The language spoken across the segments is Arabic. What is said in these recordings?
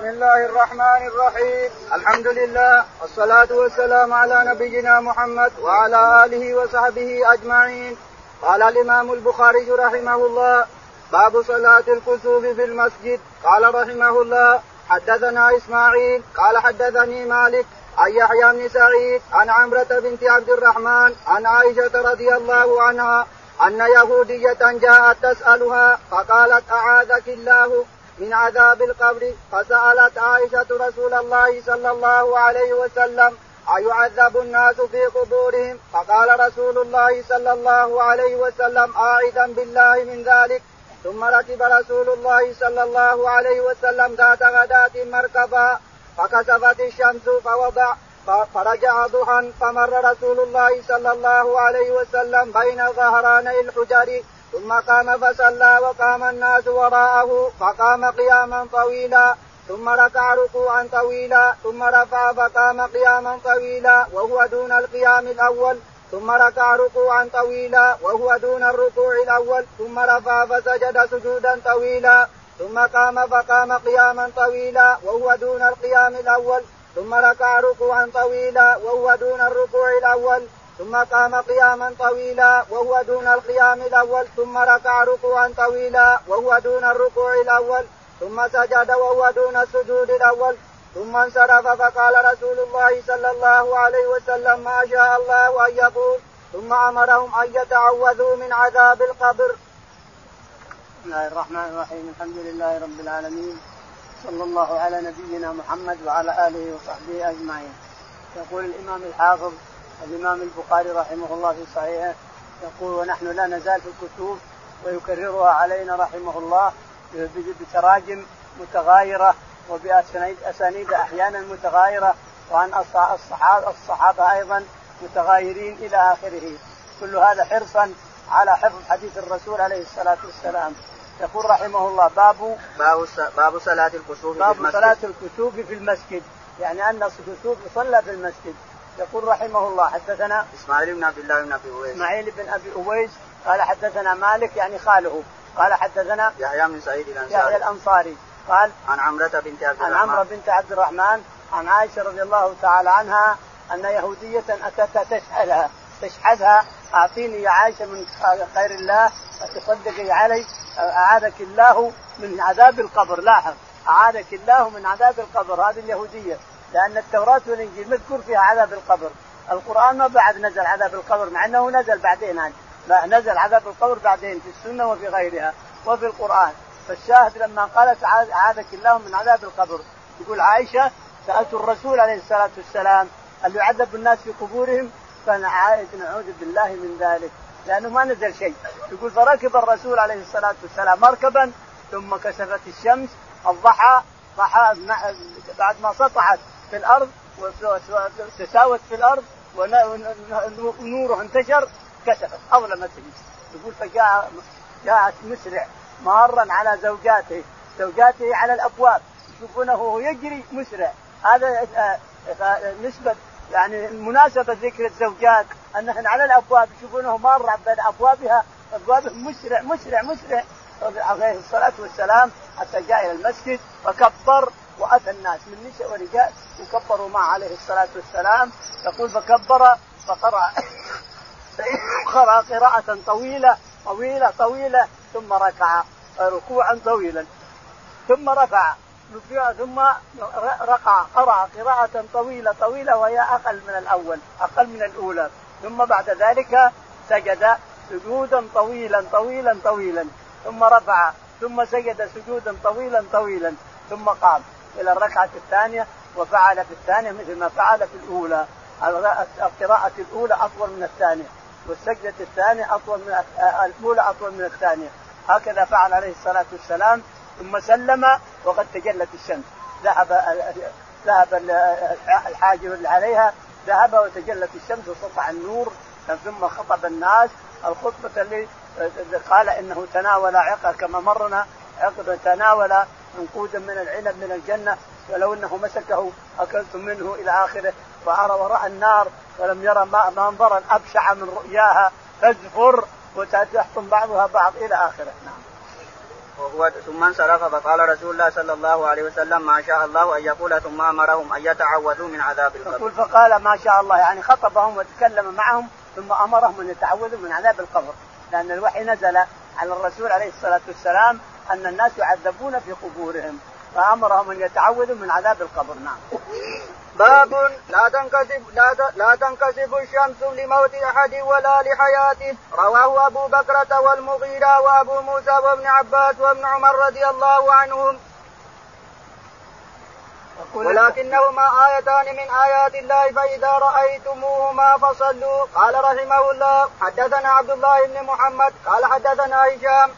بسم الله الرحمن الرحيم. الحمد لله والصلاة والسلام على نبينا محمد وعلى آله وصحبه أجمعين. قال الإمام البخاري رحمه الله باب صلاة الكسوف في المسجد. قال رحمه الله حدثنا إسماعيل. قال حدثني مالك عن يحيى بن سعيد عن عمرة بنت عبد الرحمن عن عائشة رضي الله عنها أن يهودية جاءت تسألها فقالت أعاذك الله؟ من عذاب القبر فسألت عائشة رسول الله صلى الله عليه وسلم أيعذب الناس في قبورهم؟ فقال رسول الله صلى الله عليه وسلم أعيذا بالله من ذلك. ثم ركب رسول الله صلى الله عليه وسلم ذات غداة مركبا فكسفت الشمس فوضع فرجع ضحى فمر رسول الله صلى الله عليه وسلم بين ظهراني الحجر ثم قام فصلى وقام الناس وراءه فقام قياما طويلا ثم ركع ركوعا طويلا ثم رفع فقام قياما طويلا وهو دون القيام الأول ثم ركع ركوعا طويلا وهو دون الركوع الأول ثم رفع فسجد سجودا طويلا ثم قام فقام قياما طويلا وهو دون القيام الأول ثم ركع ركوعا طويلا وهو دون الركوع الأول ثم قام قياما طويلا وهو دون القيام الأول ثم ركع ركوعا طويلا وهو دون الركوع الأول ثم سجد وهو دون السجود الأول ثم انصرف فقال رسول الله صلى الله عليه وسلم ما شاء الله أن يقول ثم أمرهم أن يتعوذوا من عذاب القبر. بسم الله الرحمن الرحيم الحمد لله رب العالمين صلى الله على نبينا محمد وعلى آله وصحبه أجمعين. يقول الإمام الحافظ الإمام البخاري رحمه الله في صحيحه يقول ونحن لا نزال في الكتب ويكررها علينا رحمه الله بتراجم متغايرة وباسانيد أحيانا متغايرة وعن الصحابه الصحابة أيضا متغايرين إلى آخره. كل هذا حرصا على حفظ حديث الرسول عليه الصلاة والسلام. يقول رحمه الله باب باب باب صلاة الكسوف باب في المسجد. صلاة الكسوف في المسجد. يعني أن الكسوف يصلى في المسجد. يقول رحمه الله حدثنا إسماعيل بن عبد الله بن أبي أويس. إسماعيل بن أبي أويس قال حدثنا مالك يعني خاله. قال حدثنا يحيى بن سعيد الأنصاري. يحيى الأنصاري. قال عن عمرة بنت عبد الرحمن. عن عمرة بنت عبد الرحمن عن عائشة رضي الله تعالى عنها أن يهودية أتتها تشحذها تشحذها أعطيني يا عائشة من خير الله تصدقي علي أعاذك الله من عذاب القبر. لاحظ أعاذك الله من عذاب القبر. هذه اليهودية. لأن التوراة والإنجيل مذكور فيها عذاب القبر. القرآن ما بعد نزل عذاب القبر مع أنه نزل بعدين لا نزل عذاب القبر بعدين في السنة وفي غيرها وفي القرآن. فالشاهد لما قالت أعاذك الله من عذاب القبر يقول عائشة سألت الرسول عليه الصلاة والسلام هل يعذب الناس في قبورهم؟ فنعوذ بالله من ذلك لأنه ما نزل شيء. يقول فركب الرسول عليه الصلاة والسلام مركبا ثم كسفت الشمس الضحى ضحى بعد ما سطعت في الأرض وتساوت في الأرض ونوره انتشر كسفت اظلمت يقول فجاء جاءت مسرع مارا على زوجاته. زوجاته على الأبواب. يشوفونه وهو يجري مسرع هذا آه، آه، نسبة يعني مناسبة ذكر الزوجات. أنهن على الأبواب. يشوفونه مار بين أبوابها. أبوابهم مسرع مسرع مسرع عليه الصلاة والسلام حتى جاء إلى المسجد فكبر واتى الناس من نساء ورجال وكبروا معه عليه الصلاة والسلام. يقول فكبر فقرأ. قرا قراءة طويلة طويلة طويلة ثم ركع ركوعا طويلا. ثم رفع ثم رقع قرأ قراءة طويلة طويلة وهي أقل من الأول أقل من الأولى. ثم بعد ذلك سجد سجودا طويلا طويلا طويلا. ثم رفع ثم سجد سجودا طويلا طويلا. ثم قام. إلى الركعة الثانية وفعل في الثانية مثل ما فعل في الأولى. القراءة الأولى أطول من الثانية والسجدة الثانية أطول من الأولى أطول من الثانية. هكذا فعل عليه الصلاة والسلام ثم سلم وقد تجلت الشمس. ذهب ذهب الحاجب اللي عليها ذهب وتجلت الشمس وسطع النور ثم خطب الناس. الخطبة اللي قال إنه تناول عقد كما مرنا عقد تناول منقودا من العنب من الجنة ولو إنه مسكه اكلتم منه إلى آخره وراء النار ولم يرى منظرا أبشع من رؤياها تزفر وتحطم بعضها بعض إلى آخره نعم. وهو ثم انصرف فقال رسول الله صلى الله عليه وسلم ما شاء الله أن يقول ثم أمرهم أن يتعوذوا من عذاب القبر. يقول فقال ما شاء الله يعني خطبهم وتكلم معهم ثم أمرهم أن يتعوذوا من عذاب القبر لأن الوحي نزل على الرسول عليه الصلاة والسلام أن الناس يعذبون في قبورهم فأمرهم أن يتعوذوا من عذاب القبر. نعم. باب لا تنكسب لا, لا تنكسب الشمس لموت أحد ولا لحياته. رواه أبو بكرة والمغيرة وأبو موسى وابن عباس وابن عمر رضي الله عنهم. ولكنهما آيتان من آيات الله فإذا رأيتموهما فصلوا. قال رحمه الله حدثنا عبد الله بن محمد قال حدثنا هشام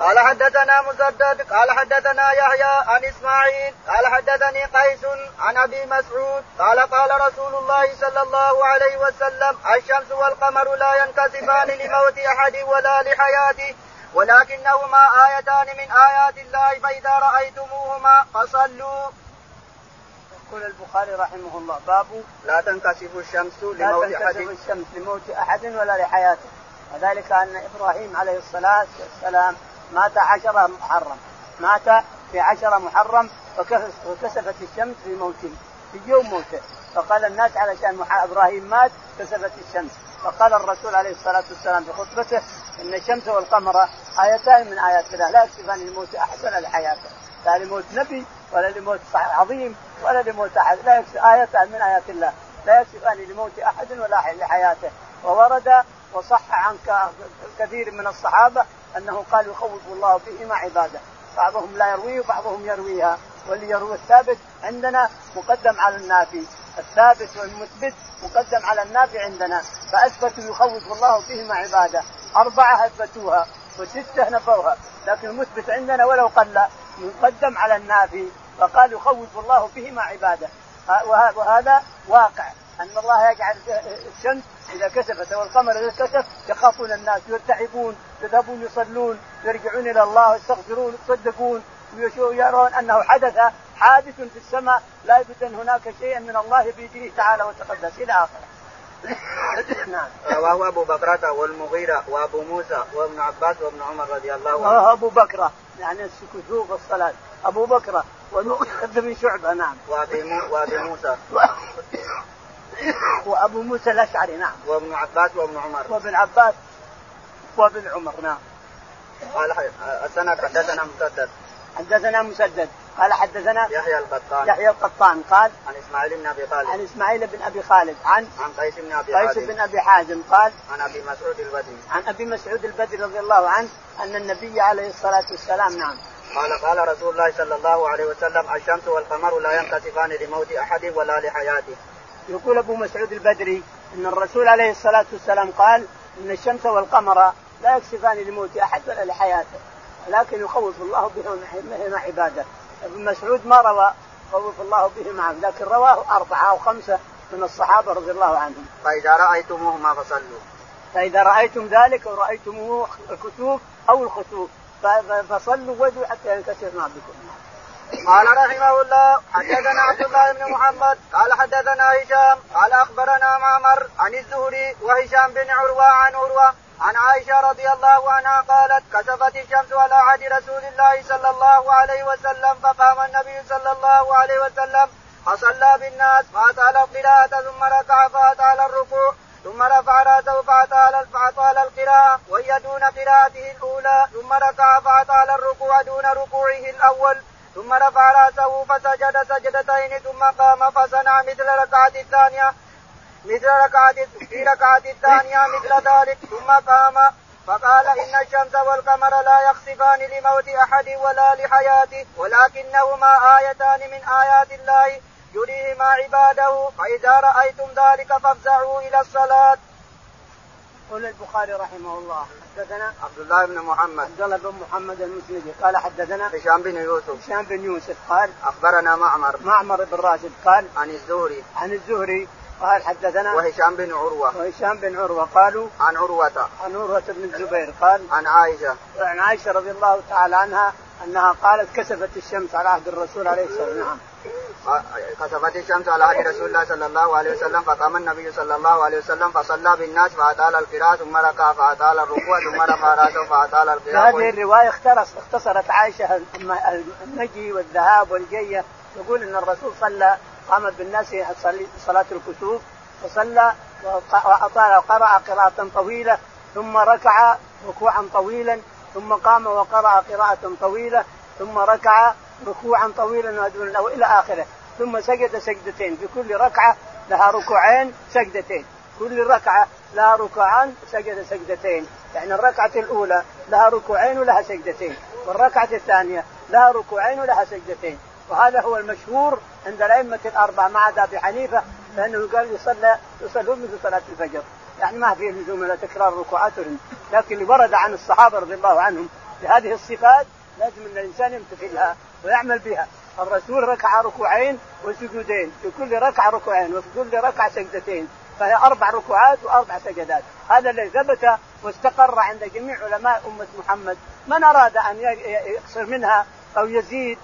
قال حدثنا مسدد قال حدثنا يحيى عن إسماعيل قال حدثني قيس عن أبي مسعود قال قال رسول الله صلى الله عليه وسلم الشمس والقمر لا ينكسفان لموت أحد ولا لحياته ولكنهما آيتان من آيات الله فإذا رأيتموهما فصلوا. يقول البخاري رحمه الله باب لا تنكسف الشمس لموت لا تنكسف الشمس لموت أحد ولا لحياته. وذلك أن إبراهيم عليه الصلاة والسلام مات عشرة محرم. مات في عشرة محرم وكسفت الشمس في موته في يوم موته. فقال الناس علشان إبراهيم مات كسفت الشمس. فقال الرسول عليه الصلاة والسلام في خطبته إن الشمس والقمر آيتان من آيات الله لا يكسفان لموت أحد ولا لحياته. لا لموت نبي ولا لموت عظيم ولا لموت أحد. لا يكسف ايتان من آيات الله. لا يكسفان لموت أحد ولا لحياته. وورد وصح عن كثير من الصحابة أنه قال يخوف الله بهما عباده. بعضهم لا يرويه وبعضهم يرويها. واللي يروي الثابت عندنا مقدم على النافي. الثابت والمثبت مقدم على النافي عندنا. فأثبتوا يخوف الله بهما عباده. أربعة أثبتوها وستة نفوها. لكن المثبت عندنا ولو قل يقدم على النافي. فقال يخوف الله بهما عباده وهذا واقع أن الله يجعل الشمس إذا كسفت والقمر إذا كسف يخافون الناس يرتعبون يذهبون يصلون يرجعون إلى الله يستغفرون يصدقون ويرون أنه حدث حادث في السماء لا يبد أن هناك شيئا من الله بيده تعالى وتقدس إلى آخره. نعم. رواه أبو بكرة والمغيرة وأبو موسى وابن عباس وابن عمر رضي الله عنه. أبو بكرة يعني السكوت والصلاة أبو بكرة والمغيرة بن شعبة نعم. وأبي وأبي موسى. وأبو موسى الأشعري نعم. وابن عباس وابن عمر. وابن عباس وابن عمر نعم. قال السند حدثنا مسدد حدثنا مسدد قال حدثنا يحيى القطان يحيى القطان قال عن إسماعيل بن أبي خالد عن إسماعيل بن أبي خالد عن عن قيس بن أبي قيس بن أبي حازم قال عن أبي مسعود البدري عن أبي مسعود البدري رضي الله عنه أن النبي عليه الصلاة والسلام نعم قال قال رسول الله صلى الله عليه وسلم الشمس والقمر لا ينكسفان لموت أحد ولا لحياته. يقول أبو مسعود البدري إن الرسول عليه الصلاة والسلام قال إن الشمس والقمر لا يكسفان لموت أحد ولا لحياته لكن يخوف الله بهما عباده ابن مسعود ما روى خوف الله بهما لكن رواه أربعة أو خمسة من الصحابة رضي الله عنهم. فإذا رأيتموهما فصلوا. فإذا رأيتم ذلك ورايتموه الكسوف أو الخسوف فصلوا وجهوا حتى ينكسر ما بكم. قال رحمه الله حدثنا عبد الله بن محمد قال حدثنا هشام قال أخبرنا معمر عن الزهري وهشام بن عروة عن عروة عن عائشة رضي الله عنها قالت كسفت الشمس على عهد رسول الله صلى الله عليه وسلم فقام النبي صلى الله عليه وسلم فصلى بالناس فاطال القراءة ثم ركع فاطال الركوع ثم رفع رأسه فأطال فأطال القراءه وهي دون قراءته الأولى. ثم ركع فأطال الركوع دون ركوعه الأول. ثم رفع رأسه فسجد سجدتين. ثم قام فصنع مثل ركعة الثانية مثل ركعة في ركعة الثانية مثل ذلك. ثم قام فقال إن الشمس والقمر لا يخسفان لموت أحد ولا لحياته ولكنهما آيتان من آيات الله. يريهما عباده فإذا رأيتم ذلك فافزعوا إلى الصلاة. يقول البخاري رحمه الله حدثنا عبد الله بن محمد. عبد الله بن محمد المسندي قال حدثنا هشام بن يوسف. هشام بن يوسف قال أخبرنا معمر. معمر بن راشد قال عن الزهري. عن الزهري قال حدثنا وهشام بن عروة. وهشام بن عروة قالوا عن عروة. عن عروة بن الزبير قال عن عائشة. عن عائشة رضي الله تعالى عنها أنها قالت كسفت الشمس على عهد الرسول عليه الصلاة والسلام. كسفت الشمس على عهد رسول الله صلى الله عليه وسلم فقام النبي صلى الله عليه وسلم فصلى بالناس فأطال القراءة ثم ركع فأطال الركوع ثم رفع رأسه فأطال القراءة. هذه الرواية اختصرت عائشة المجي والذهاب والجية تقول إن الرسول صلى قام بالناس صلاة الكسوف وصلى وأطال وقرأ قراءة طويلة ثم ركع ركوعا طويلا ثم قام وقرأ قراءة طويلة ثم ركع ركوعا طويلا إلى آخره. ثم سجد سجدتين. في كل ركعة لها ركوعين سجدتين. كل ركعة لها ركوعان سجد سجدتين. يعني الركعة الأولى لها ركوعين ولها سجدتين. والركعة الثانية لها ركوعين ولها سجدتين. وهذا هو المشهور عند الأئمة الأربعة ما عدا أبي حنيفة لأنه قال يصلى يصلون مثل صلاة الفجر. يعني ما في لزوم ولا تكرار ركوعاتهم. لكن اللي ورد عن الصحابة رضي الله عنهم بهذه الصفات لازم أن الإنسان يمتثلها ويعمل بها. الرسول ركع ركوعين وسجودين في كل ركعة ركوعين وفي كل ركعة سجدتين فهي أربع ركوعات وأربع سجدات. هذا الذي ثبت واستقر عند جميع علماء أمة محمد. من أراد أن يقصر منها أو يزيد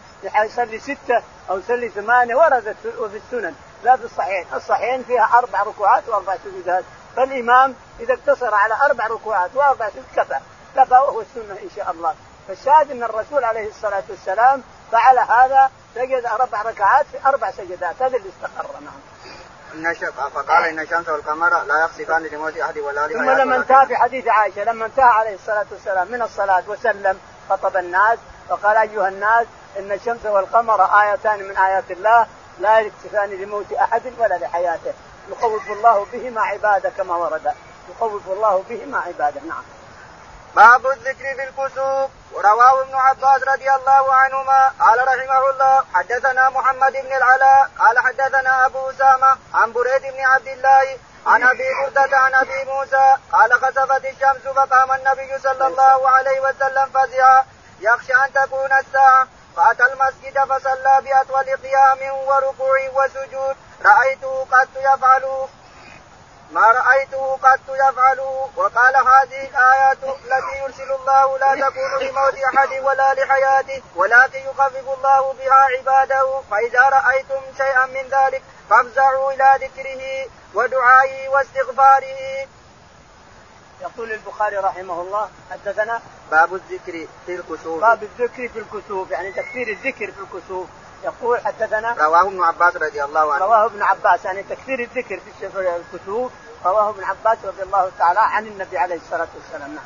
يصلي ستة أو يصلي ثمانية ورد في السنن. لا في الصحيحين. الصحيحين فيها أربع ركوعات وأربع سجودات. فالإمام إذا اقتصر على أربع ركوعات وأربع سجود كفى. كفى وهو السنة إن شاء الله. فالشاهد أن الرسول عليه الصلاة والسلام فعل هذا سجد أربع ركعات في أربع سجدات. هذا اللي استقر نعم فقال إن الشمس والقمر لا يخسفان لموت أحد ولا ثم لما انتهى في حديث عائشة لما انتهى عليه الصلاة والسلام من الصلاة وسلم خطب الناس فقال أيها الناس إن الشمس والقمر آيتان من آيات الله لا يكتفان لموت أحد ولا لحياته. يخوف الله بهما عباده كما ورد. يخوف الله بهما عباده نعم. باب الذكر في الكسوف ورواه ابن عباس رضي الله عنهما. قال رحمه الله حدثنا محمد بن العلاء قال حدثنا أبو أسامة عن بريد بن عبد الله عن أبي بردة عن أبي موسى قال خسفت الشمس فقام النبي صلى الله عليه وسلم فزعا يخشى أن تكون الساعة. فأتى المسجد فصلى بأطول قيام وركوع وسجود. رأيته قد يفعل ما رأيته قد يفعله. وقال هذه الآيات التي يرسل الله لا تكون لموت أحد ولا لحياته ولكن يخفف الله بها عباده. فإذا رأيتم شيئا من ذلك فافزعوا إلى ذكره ودعائه واستغفاره. يقول البخاري رحمه الله حدثنا باب الذكر في الكسوف. باب الذكر في الكسوف يعني تكثير الذكر في الكسوف. يقول حدثنا رواه ابن عباس رضي الله عنه. رواه ابن عباس يعني تكثير الذكر في الكتب. رواه ابن عباس رضي الله تعالى عن النبي عليه الصلاة والسلام. نعم.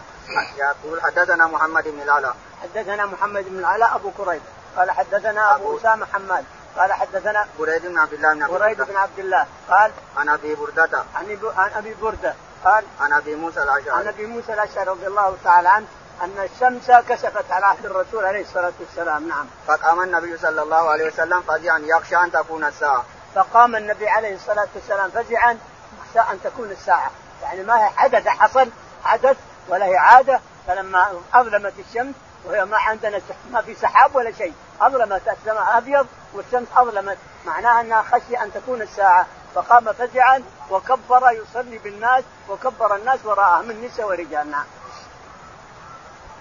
يقول حدثنا محمد بن العلاء. حدثنا محمد بن العلاء أبو كريب قال حدثنا أبو أسامة حماد. قال حدثنا بريد بن عبد الله بن بريد بن عبد الله. قال عن أبي بردة. عن أبي بردة. قال عن أبي موسى الأشعري. عن أبي موسى الأشعري رضي الله تعالى عنه. أن الشمس كشفت على عهد الرسول عليه الصلاة والسلام نعم. فقام النبي صلى الله عليه وسلم فزعا يخشى أن تكون الساعة. فقام النبي عليه الصلاة والسلام فزعا يخشى أن تكون الساعة، يعني ما هي حدث حصل حدث ولا هي عادة فلما أظلمت الشمس وهي ما عندنا ما في سحاب ولا شيء، أظلمت السماء أبيض والشمس أظلمت، معناها أنها خشي أن تكون الساعة، فقام فزعا وكبر يصلي بالناس وكبر الناس وراءه من نساء ورجال نعم.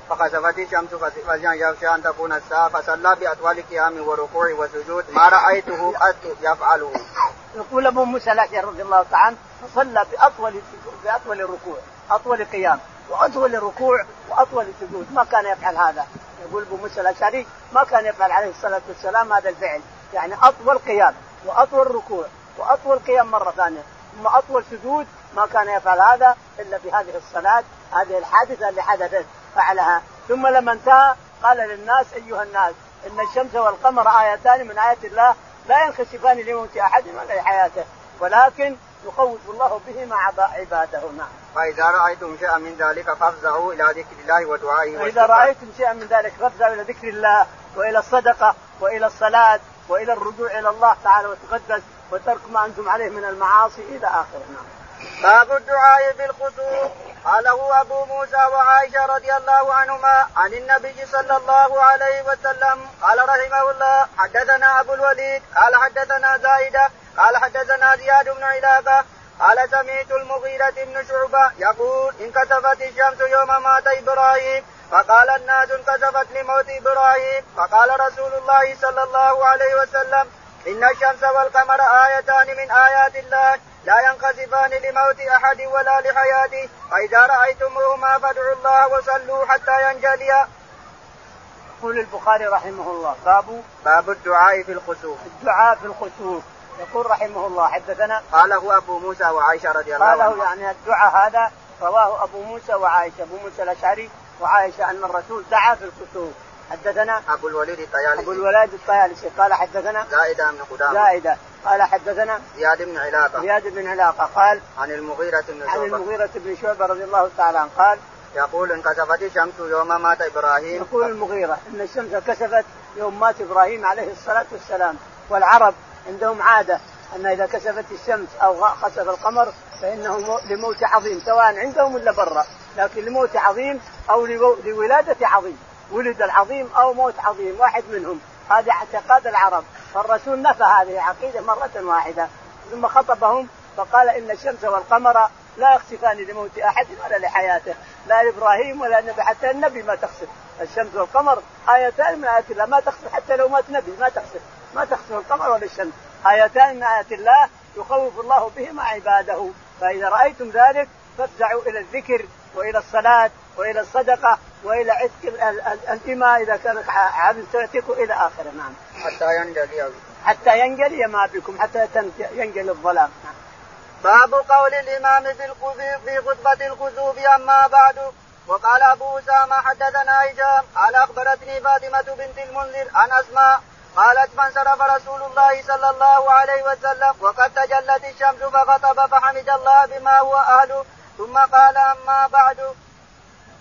فخسفت الشمس فزعا يخشى ان تكون الساعة فصلى بأطول قيام وركوع وسجود ما رأيته قد يفعله. يقول أبو موسى الأشعري رضي الله تعالى عنه فصلى بأطول بأطول الركوع أطول قيام وأطول ركوع وأطول سجود. ما كان يفعل هذا. يقول أبو موسى الأشعري ما كان يفعل عليه الصلاة والسلام هذا الفعل. يعني أطول قيام وأطول ركوع وأطول قيام مرة ثانية. ثم أطول سجود ما كان يفعل هذا إلا في هذه الصلاة هذه الحادثة اللي حدثت. فعلها ثم لما انتهى قال للناس أيها الناس إن الشمس والقمر آيتان من آيات الله لا ينخسفان لموت أحد ولا لحياته ولكن يخوف الله بهما عباده نعم. فإذا رأيتم شيئا من ذلك فافزعوا إلى ذكر الله ودعائه فإذا رأيتم شيئا من ذلك فافزعوا إلى ذكر الله وإلى الصدقة وإلى الصلاة وإلى الرجوع إلى الله تعالى وتقدس وترك ما أنتم عليه من المعاصي إلى آخره نعم. باب الدعاء بالخسوف قاله أبو موسى وعائشة رضي الله عنهما عن النبي صلى الله عليه وسلم. قال رحمه الله حدثنا أبو الوليد قال حدثنا زايدة قال حدثنا زياد بن علاقه قال سمعت المغيرة بن شعبة يقول انكسفت الشمس يوم مات إبراهيم. فقال الناس انكسفت لموت إبراهيم. فقال رسول الله صلى الله عليه وسلم إن الشمس والقمر آيتان من آيات الله. لا ينقسفان لموت أحد ولا لحياته. فإذا رأيتموهما فادعوا الله وصلوا حتى ينجليا. يقول البخاري رحمه الله باب باب الدعاء في الخسوف الدعاء في الخسوف يقول رحمه الله حدثنا قاله أبو موسى وعائشة رضي الله عنها. قاله يعني الدعاء هذا رواه أبو موسى وعائشة أبو موسى الأشعري وعائشة أن الرسول دعا في الكسوف حدثنا أبو الوليد الطيالسي. أبو الوليد الطيالسي. قال حدثنا زائده بن قدامة. زائده قال حدثنا زياد بن علاقة. زياد بن علاقة. قال عن المغيرة بن شعبة. عن المغيرة بن شعبة رضي الله تعالى عنه. قال يقول انكسفت الشمس يوم مات إبراهيم. يقول المغيرة إن الشمس كسفت يوم مات إبراهيم عليه الصلاة والسلام. والعرب عندهم عادة أن إذا كسفت الشمس أو خسف القمر فإنه لموت عظيم سواء عندهم ولا برا. لكن لموت عظيم أو لولادة عظيم. ولد العظيم أو موت عظيم واحد منهم. هذا اعتقاد العرب. فالرسول نفى هذه العقيدة مرة واحدة. ثم خطبهم فقال إن الشمس والقمر لا يخسفان لموت أحد ولا لحياته. لا لابراهيم ولا النبي حتى النبي ما تخسف. الشمس والقمر آيتان من آيات الله. ما تخسف حتى لو مات نبي ما تخسف. ما تخسف القمر ولا الشمس. آيتان من آيات الله يخوف الله بهما عباده. فإذا رأيتم ذلك فافزعوا إلى الذكر. وإلى الصلاة وإلى الصدقة وإلى عتق الدماء إذا كانت عبد تعتق إلى آخره نعم. حتى ينجلي حتى ينجلي ما بكم حتى ينجلي الظلام نعم. باب قول الإمام في في خطبة الكسوف أما بعد وقال أبو أسامة حدثنا هشام قال أخبرتني فاطمة بنت المنذر عن اسماء قالت فانصرف رسول الله صلى الله عليه وسلم وقد تجلت الشمس فخطب فحمد الله بما هو أهله ثم قال أما بعد.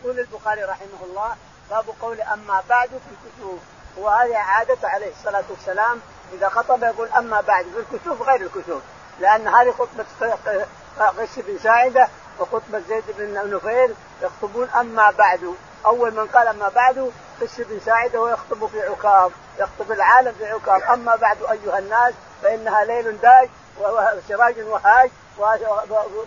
يقول البخاري رحمه الله باب قول أما بعد في الكسوف وهذه عادته عليه الصلاة والسلام. إذا خطب يقول أما بعد في الكسوف غير الكسوف لأن هذه خطبة غش بن ساعدة وخطبة زيد بن نفيل يخطبون أما بعد. أول من قال أما بعد قس بن ساعدة ويخطب في عكاظ يخطب العالم في عكاظ أما بعد أيها الناس فإنها ليل داج وسراج وهاج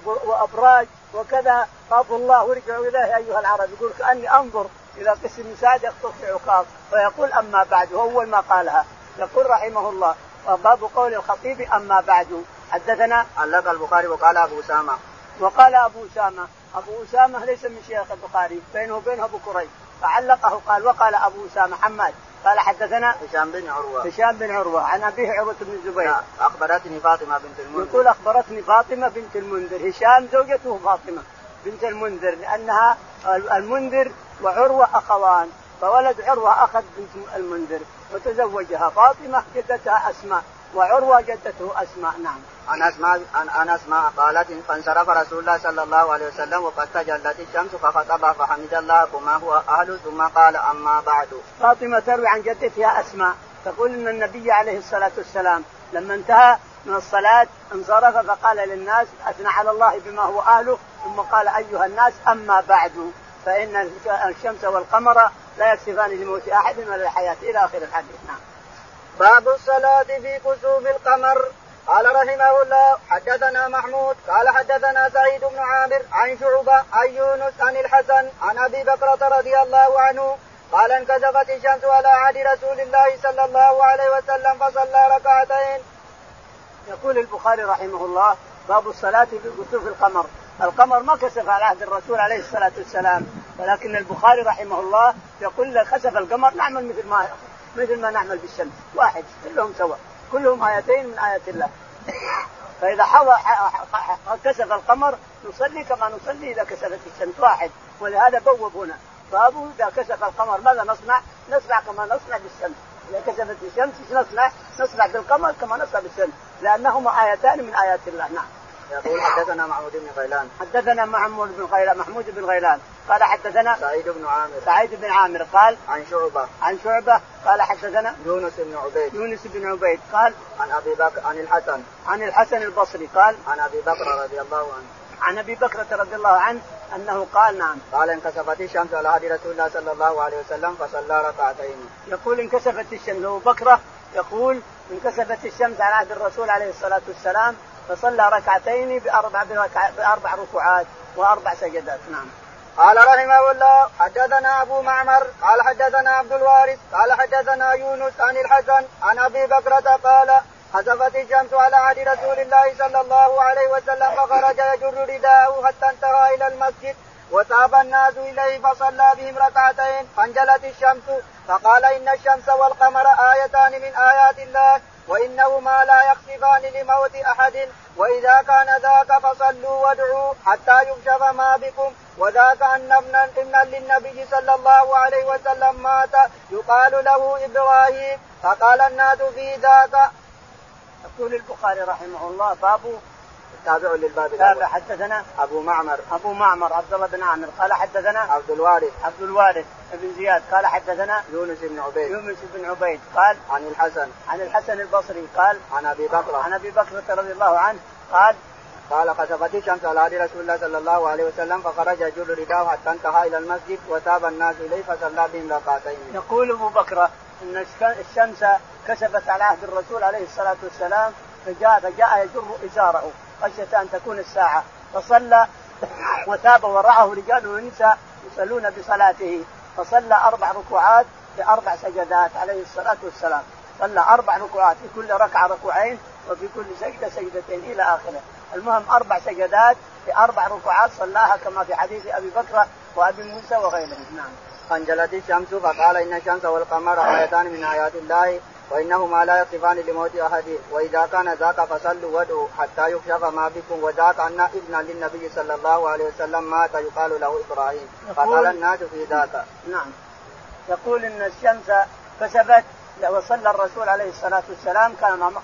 وأبراج. وكذا خافوا الله ورجعوا إليه أيها العرب. يقول كأني أنظر إلى قسم سعد في عكاظ فيقول أما بعد هو أول ما قالها. يقول رحمه الله باب قول الخطيب أما بعد. حدثنا؟ علق البخاري وقال أبو أسامة. وقال أبو أسامة أبو أسامة ليس من شيخ البخاري بينه وبينه أبو كريب. فعلقه قال وقال أبو أسامة حماد قال حدثنا هشام بن عروة. هشام بن عروة عن أبيه عروة بن الزبير. أخبرتني فاطمة بنت المنذر. يقول أخبرتني فاطمة بنت المنذر. هشام زوجته فاطمة بنت المنذر لأنها المنذر وعروة أخوان فولد عروة اخذ بنت المنذر وتزوجها. فاطمة جدتها أسماء وعروة جدته أسماء. نعم. عن اسماء عن اسماء قالت فانصرف رسول الله صلى الله عليه وسلم وقد تجلت الشمس فخطب فحمد الله وما هو أهل ثم قال أما بعد. فاطمة تروي عن جدتها أسماء تقول إن النبي عليه الصلاة والسلام لما انتهى من الصلاة انصرف فقال للناس أثنى على الله بما هو أهله ثم قال أيها الناس أما بعد. فإن الشمس والقمر لا يكسفان لموت أحد ولا الحياة إلى آخر الحديث. نعم. باب الصلاة في كسوف القمر. قال رحمه الله حدثنا محمود قال حدثنا سعيد بن عامر عن شعبة عن يونس عن الحسن عن أبي بكرة رضي الله عنه قال انكسفت الشمس على عهد رسول الله صلى الله عليه وسلم فصلى ركعتين. يقول البخاري رحمه الله باب الصلاة في كسوف القمر، القمر ما كسف على عهد الرسول عليه الصلاة والسلام، ولكن البخاري رحمه الله يقول كسف القمر نعمل مثل ما مثل ما نعمل بالشمس. واحد كلهم سواء كلهم آيتين من آيات الله. فإذا كسف القمر نصلي كما نصلي إذا كسفت الشمس. واحد. ولهذا بوب هنا. باب إذا كسف القمر ماذا نصنع؟ نصنع كما نصنع بالشمس. إذا كسفت الشمس نصنع؟ نصنع بالقمر كما نصنع بالشمس. لأنهما آيتان من آيات الله. نعم. يقول حدثنا محمود بن غيلان. حدثنا محمود بن غيلان محمود بن غيلان. قال حدثنا سعيد بن عامر. سعيد بن عامر قال عن شعبة. عن شعبة قال حدثنا يونس بن عبيد. يونس بن عبيد قال عن أبي بكر عن الحسن. عن الحسن البصري قال عن أبي بكر رضي الله عنه. عن أبي بكرة رضي الله عنه أنه قال نعم. قال انكسفت الشمس على عهد رسول الله صلى الله عليه وسلم فصلى ركعتين. يقول انكسفت الشمس. ابو بكرة يقول انكسفت الشمس على عهد الرسول عليه الصلاة والسلام فصلى ركعتين بأربع بأربع ركوعات وأربع سجدات نعم. قال رحمه الله حدثنا أبو معمر قال حدثنا عبد الوارث قال حدثنا يونس عن الحسن عن أبي بكرة قال خسفت الشمس على عهد رسول الله صلى الله عليه وسلم فخرج يجر رداءه حتى انتهى إلى المسجد وتاب الناس إليه فصلى بهم ركعتين فانجلت الشمس فقال إن الشمس والقمر آيتان من آيات الله وإنهما لا يخسفان لموت أحد وإذا كان ذاك فصلوا وادعوا حتى يكشف ما بكم وذاك أن ابنا ابنا للنبي صلى الله عليه وسلم مات يقال له إبراهيم فقال الناس في ذاك. يقول البخاري رحمه الله باب تابع للباب تابع حدثنا أبو معمر. أبو معمر عبد الله بن عامر. قال حدثنا عبد الوارث. عبد الوارث بن زياد. قال حدثنا يونس بن عبيد. يونس بن عبيد. قال عن الحسن. عن الحسن البصري. قال عن أبي بكر. عن أبي بكر رضي الله عنه. قال قال خسفت الشمس على عهد رسول الله صلى الله عليه وسلم فخرج يجر رداه حتى انتهى إلى المسجد وتاب الناس إليه فصلى بهم ركعتين. يقول أبو بكر إن الشمس كسفت على عهد الرسول عليه الصلاة والسلام فجاء فجاء يجر إزاره. خشية أن تكون الساعة. فصلى وتاب ورعه رجال ونساء يصلون بصلاته. فصلى أربع ركوعات باربع سجدات عليه الصلاة والسلام. صلى أربع ركوعات في كل ركعة ركوعين وفي كل سجدة سجدتين إلى آخره. المهم أربع سجدات في أربع ركوعات صلاها كما في حديث أبي بكر وأبي موسى وغيرهم. نعم. انجلت الشمس فقال إن الشمس والقمر آيتان من آيات الله وإنهما لا يقفان لموت أحد وإذا كان ذاك فصلوا وادعوا حتى يكشف ما بكم وذاك أن ابنا للنبي صلى الله عليه وسلم مات يقال له إبراهيم فقال الناس في ذاك. نعم. يقول إن الشمس كسبت وصلى الرسول عليه الصلاة والسلام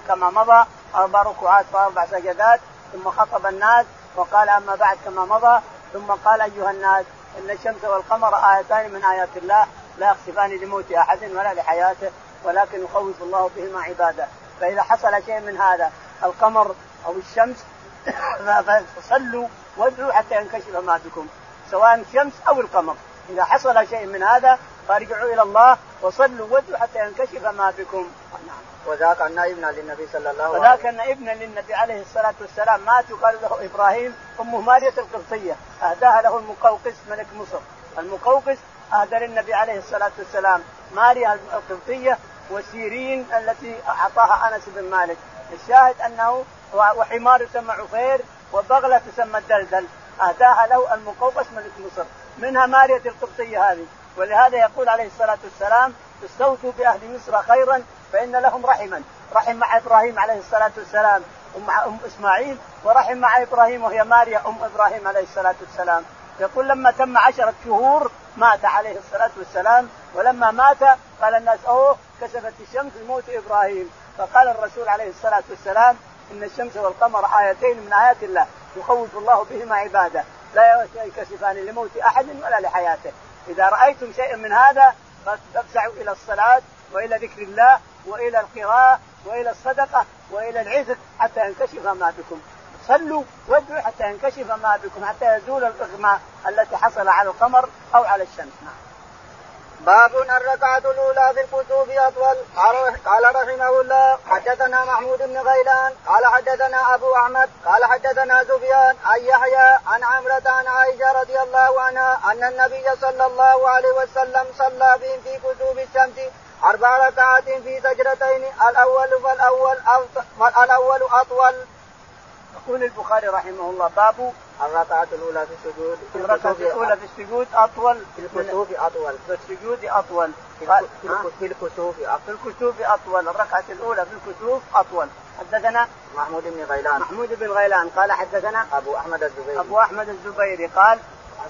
كما مضى أربع ركوعات وأربع سجدات ثم خطب الناس وقال أما بعد كما مضى ثم قال أيها الناس إن الشمس والقمر آيتان من آيات الله لا يخسفان لموت أحد ولا لحياته ولكن يخوف الله بهما عباده. فإذا حصل شيء من هذا القمر أو الشمس فصلوا وادعوا حتى ينكشف ما بكم سواء الشمس أو القمر. إذا حصل شيء من هذا فارجعوا إلى الله وصلوا وادعوا حتى ينكشف ما بكم. نعم. وذاك أن ابن للنبي صلى الله عليه وسلم وذاك أن ابن للنبي عليه الصلاة والسلام مات يقال له إبراهيم أمه مارية القبطية. أهداها له المقوقس ملك مصر. المقوقس أهدى للنبي عليه الصلاة والسلام. ماريا القبطية وسيرين التي أعطاها أنس بن مالك. الشاهد أنه وحمار يسمى عفير وبغلة تسمى الدلدل أهداها له المقوقس ملك مصر. منها مارية القبطية هذه. ولهذا يقول عليه الصلاة والسلام استوتوا بأهل مصر خيرا فإن لهم رحما. رحم مع إبراهيم عليه الصلاة والسلام ومع أم إسماعيل ورحم مع إبراهيم وهي ماريا أم إبراهيم عليه الصلاة والسلام. يقول لما تم عشرة شهور مات عليه الصلاة والسلام ولما مات قال الناس أوه كسفت الشمس لموت إبراهيم. فقال الرسول عليه الصلاة والسلام إن الشمس والقمر آيتين من آيات الله يخوف الله بهما عباده لا يكشفان لموت أحد ولا لحياته. إذا رأيتم شيئا من هذا فافزعوا إلى الصلاة وإلى ذكر الله وإلى القراءة وإلى الصدقة وإلى العزق حتى ينكشف ما بكم. صلوا وادعوا حتى ينكشف ما بكم حتى يزول الإغماء التي حصل على القمر أو على الشمس نعم. باب الركعة الأولى في الكتب أطول قال رحمه الله حدثنا محمود بن غيلان قال حدثنا أبو أحمد قال حدثنا سفيان عن يحيى عن عمرة عن عائشة رضي الله عنها أن النبي صلى الله عليه وسلم صلى بهم في كتب الشمس أربع ركعات في سجرتين الأول فالأول الأول أطول. يقول البخاري رحمه الله باب الركعة الأولى في السجود الركعة الأولى في السجود أطول. في الكسوف أطول. في السجود أطول. في الكسوف في الكسوف أطول. الركعة الأولى في الكسوف أطول. حدثنا محمود بن غيلان. محمود بن غيلان. قال حدثنا أبو أحمد الزبيري. أبو أحمد الزبيري قال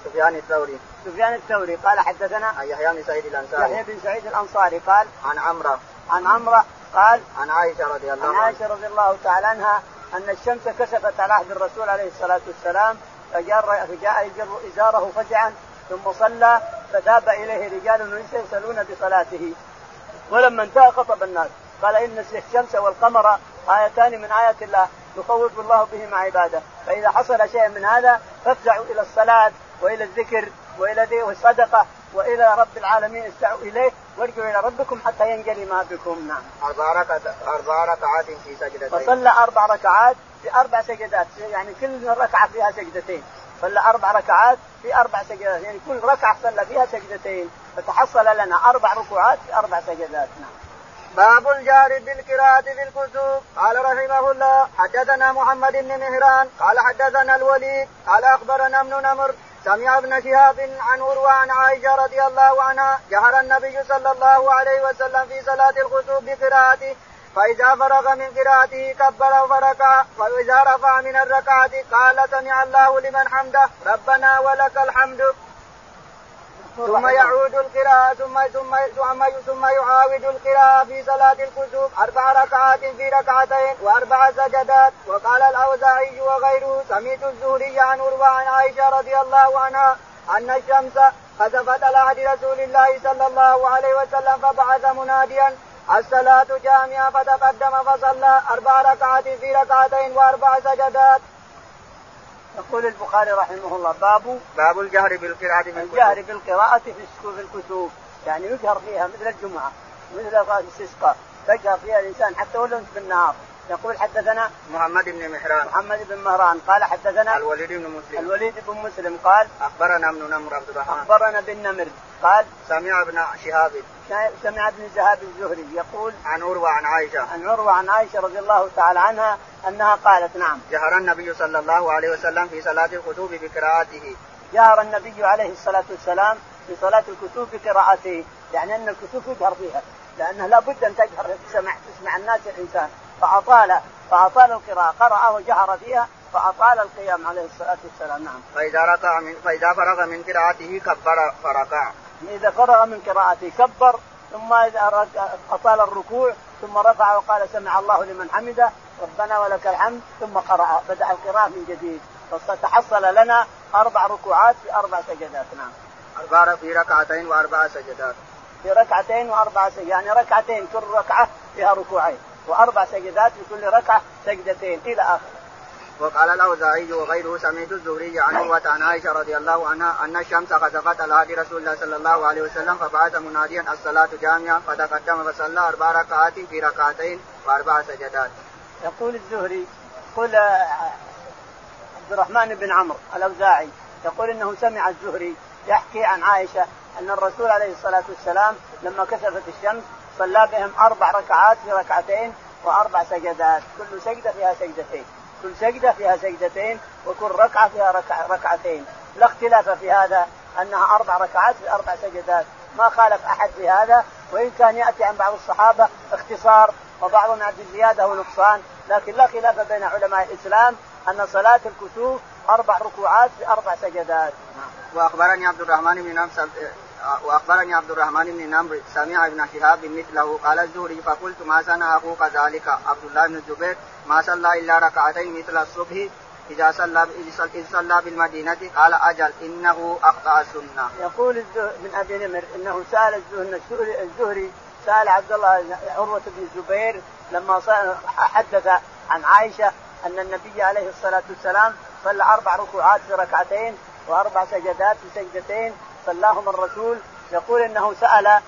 سفيان الثوري. سفيان الثوري قال حدثنا عن يحيى بن سعيد الأنصاري. يحيى بن سعيد الأنصاري قال عن عمره عن عمره قال عن عائشة رضي الله عنها. عن عائشة رضي الله تعالى عنها أن الشمس كسفت على عهد الرسول عليه الصلاة والسلام فجاء فجاء يجر إزاره فجعا ثم صلى فذهب إليه رجال ونساء يسالون بصلاته. ولما انتهى خطب الناس قال إن الشمس والقمر آيتان من آيات الله يخوف الله بهما عباده. فإذا حصل شيء من هذا فافزعوا إلى الصلاة وإلى الذكر. وإلى الصدقه وإلى رب العالمين استعوا إليه وارجعوا إلى ربكم حتى ينجلي ما بكم نعم. أربع ركعات أربع ركعات في سجدتين. فصلى أربع ركعات في أربع سجدات يعني كل ركعة فيها سجدتين. صلى أربع ركعات في أربع سجدات يعني كل ركعة صلى فيها سجدتين فتحصل لنا أربع ركوعات في أربع سجدات نعم. باب الجهر بالقراءة في الكتب قال رحمه الله حدثنا محمد بن مهران قال حدثنا الوليد قال أخبرنا ابن نمر سمع ابن شهاب عن عروة عن عائشة رضي الله عنها جهر النبي صلى الله عليه وسلم في صلاة الخسوف بقراءته فإذا فرغ من قراءته كبر فركع وإذا رفع من الركعة قال سمع الله لمن حمده ربنا ولك الحمد. ثم يعود القراءة ثم ثم ثم ثم يعاود القراءة في صلاة الكسوف. أربع ركعات في ركعتين وأربع سجدات. وقال الأوزاعي وغيره سمعت الزهري عن عروة عن عائشة رضي الله عنها أن الشمس خسفت على عهد رسول الله صلى الله عليه وسلم فبعث مناديا الصلاة جامعة فتقدم فصلى. أربع ركعات في ركعتين وأربع سجدات. يقول البخاري رحمه الله باب باب الجهر بالقراءة في الجهر بالقراءة في في الكتب. يعني يجهر فيها مثل الجمعة مثل الاستسقاء تجهر فيها الإنسان حتى ولو في النهار يقول حدثنا محمد بن مهران. محمد بن مهران. قال حدثنا الوليد بن مسلم. الوليد بن مسلم قال أخبرنا ابن نمر عبد الرحمن. أخبرنا بن نمر قال سمع ابن شهاب. سمع ابن شهاب الزهري يقول عن عروة عن عائشة. عن عروة عن عائشة رضي الله تعالى عنها أنها قالت نعم. جهر النبي صلى الله عليه وسلم في صلاة الكتب بقراءته. جهر النبي عليه الصلاة والسلام في صلاة الكتب بقراءته. يعني أن الكتب يجهر فيها. لأنه لابد أن تجهر. تسمع تسمع الناس الإنسان. فاطال فأطال القراءة قرأ وجهر فيها فأطال القيام عليه الصلاة والسلام نعم. فإذا ركع من فإذا فرغ من قراءته كبر فركع. إذا فرغ من قراءته كبر ثم إذا أطال الركوع ثم رفع وقال سمع الله لمن حمده ربنا ولك الحمد ثم قرأ بدأ القراءة من جديد فتحصل لنا أربع ركوعات في أربع سجدات نعم. أربع في ركعتين وأربع سجدات. في ركعتين وأربع سجدات يعني ركعتين كل ركعة فيها ركوعين. وأربع سجدات في كل ركعة سجدتين إلى آخره. وقال الأوزاعي وغيره سمعت الزهري عن عروه عن عائشة رضي الله عنها أن الشمس خسفت على هدي رسول الله صلى الله عليه وسلم فبعث مناديا الصلاة جامعة فتقدم فصلى أربع ركعات في ركعتين وأربع سجدات. يقول الزهري يقول عبد الرحمن بن عمرو الأوزاعي يقول إنه سمع الزهري يحكي عن عائشة أن الرسول عليه الصلاة والسلام لما كسفت الشمس صلى بهم أربع ركعات في ركعتين وأربع سجدات، كل سجدة فيها سجدتين، كل سجدة فيها سجدتين وكل ركعة فيها ركع ركعتين، لا اختلاف في هذا أنها أربع ركعات في أربع سجدات، ما خالف أحد في هذا. وإن كان يأتي عن بعض الصحابة اختصار وبعضهم ياتي زياده ونقصان، لكن لا خلاف بين علماء الإسلام أن صلاة الكسوف أربع ركوعات في أربع سجدات. وأخبرني عبد الرحمن بن وأخبرني عبد الرحمن بن نمر سمع ابن شهاب مثله قال الزهري فقلت ما صنع أخوك ذلك عبد الله بن الزبير ما صلى إلا ركعتين مثل الصبح إذا صلى إذ صلى بالمدينة قال أجل إنه أخطأ السنة. يقول ابن أبي نمر إنه سأل الزهري سأل عبد الله عروة بن الزبير لما حدث عن عائشة أن النبي عليه الصلاة والسلام صلى أربع ركوعات في ركعتين وأربع سجدات في سجدتين صلاهم الرسول يقول إنه سأل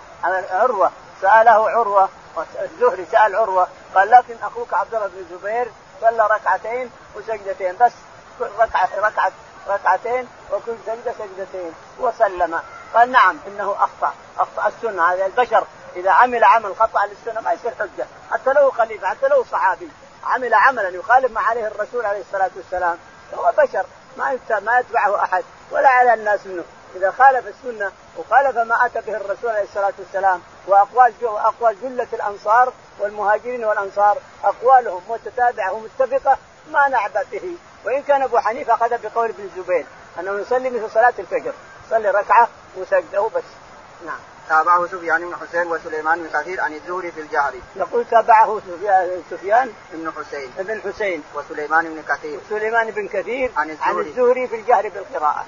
عروة سأله عروة الزهري سأل عروة قال لكن أخوك عبد الله بن الزبير صلى ركعتين وسجدتين بس ركعة ركعة ركعتين وكل سجدة سجدتين وسلم. قال نعم إنه أخطأ أخطأ السنة. هذا البشر إذا عمل عمل خطأ للسنة ما يصير حجة. حتى لو خليفة حتى لو صحابي عمل عملا يخالف ما عليه الرسول عليه الصلاة والسلام هو بشر ما ما يتبعه أحد ولا على الناس منه. إذا خالف السنة وخالف ما أتى به الرسول عليه الصلاة والسلام وأقوال أقوال جلة الأنصار والمهاجرين والأنصار أقوالهم متتابعه ومتفقه ما نعبأ به. وإن كان أبو حنيفة أخذ بقول ابن الزبير أنه يصلي مثل صلاة الفجر يصلي ركعة وسجده وبس. نعم. تابعه سفيان بن حسين وسليمان بن كثير عن الزهري في الجهر. يقول تابعه سفيان بن حسين. بن حسين. وسليمان بن كثير. وسليمان بن كثير عن الزهري, عن الزهري. في الجهر بالقراءة.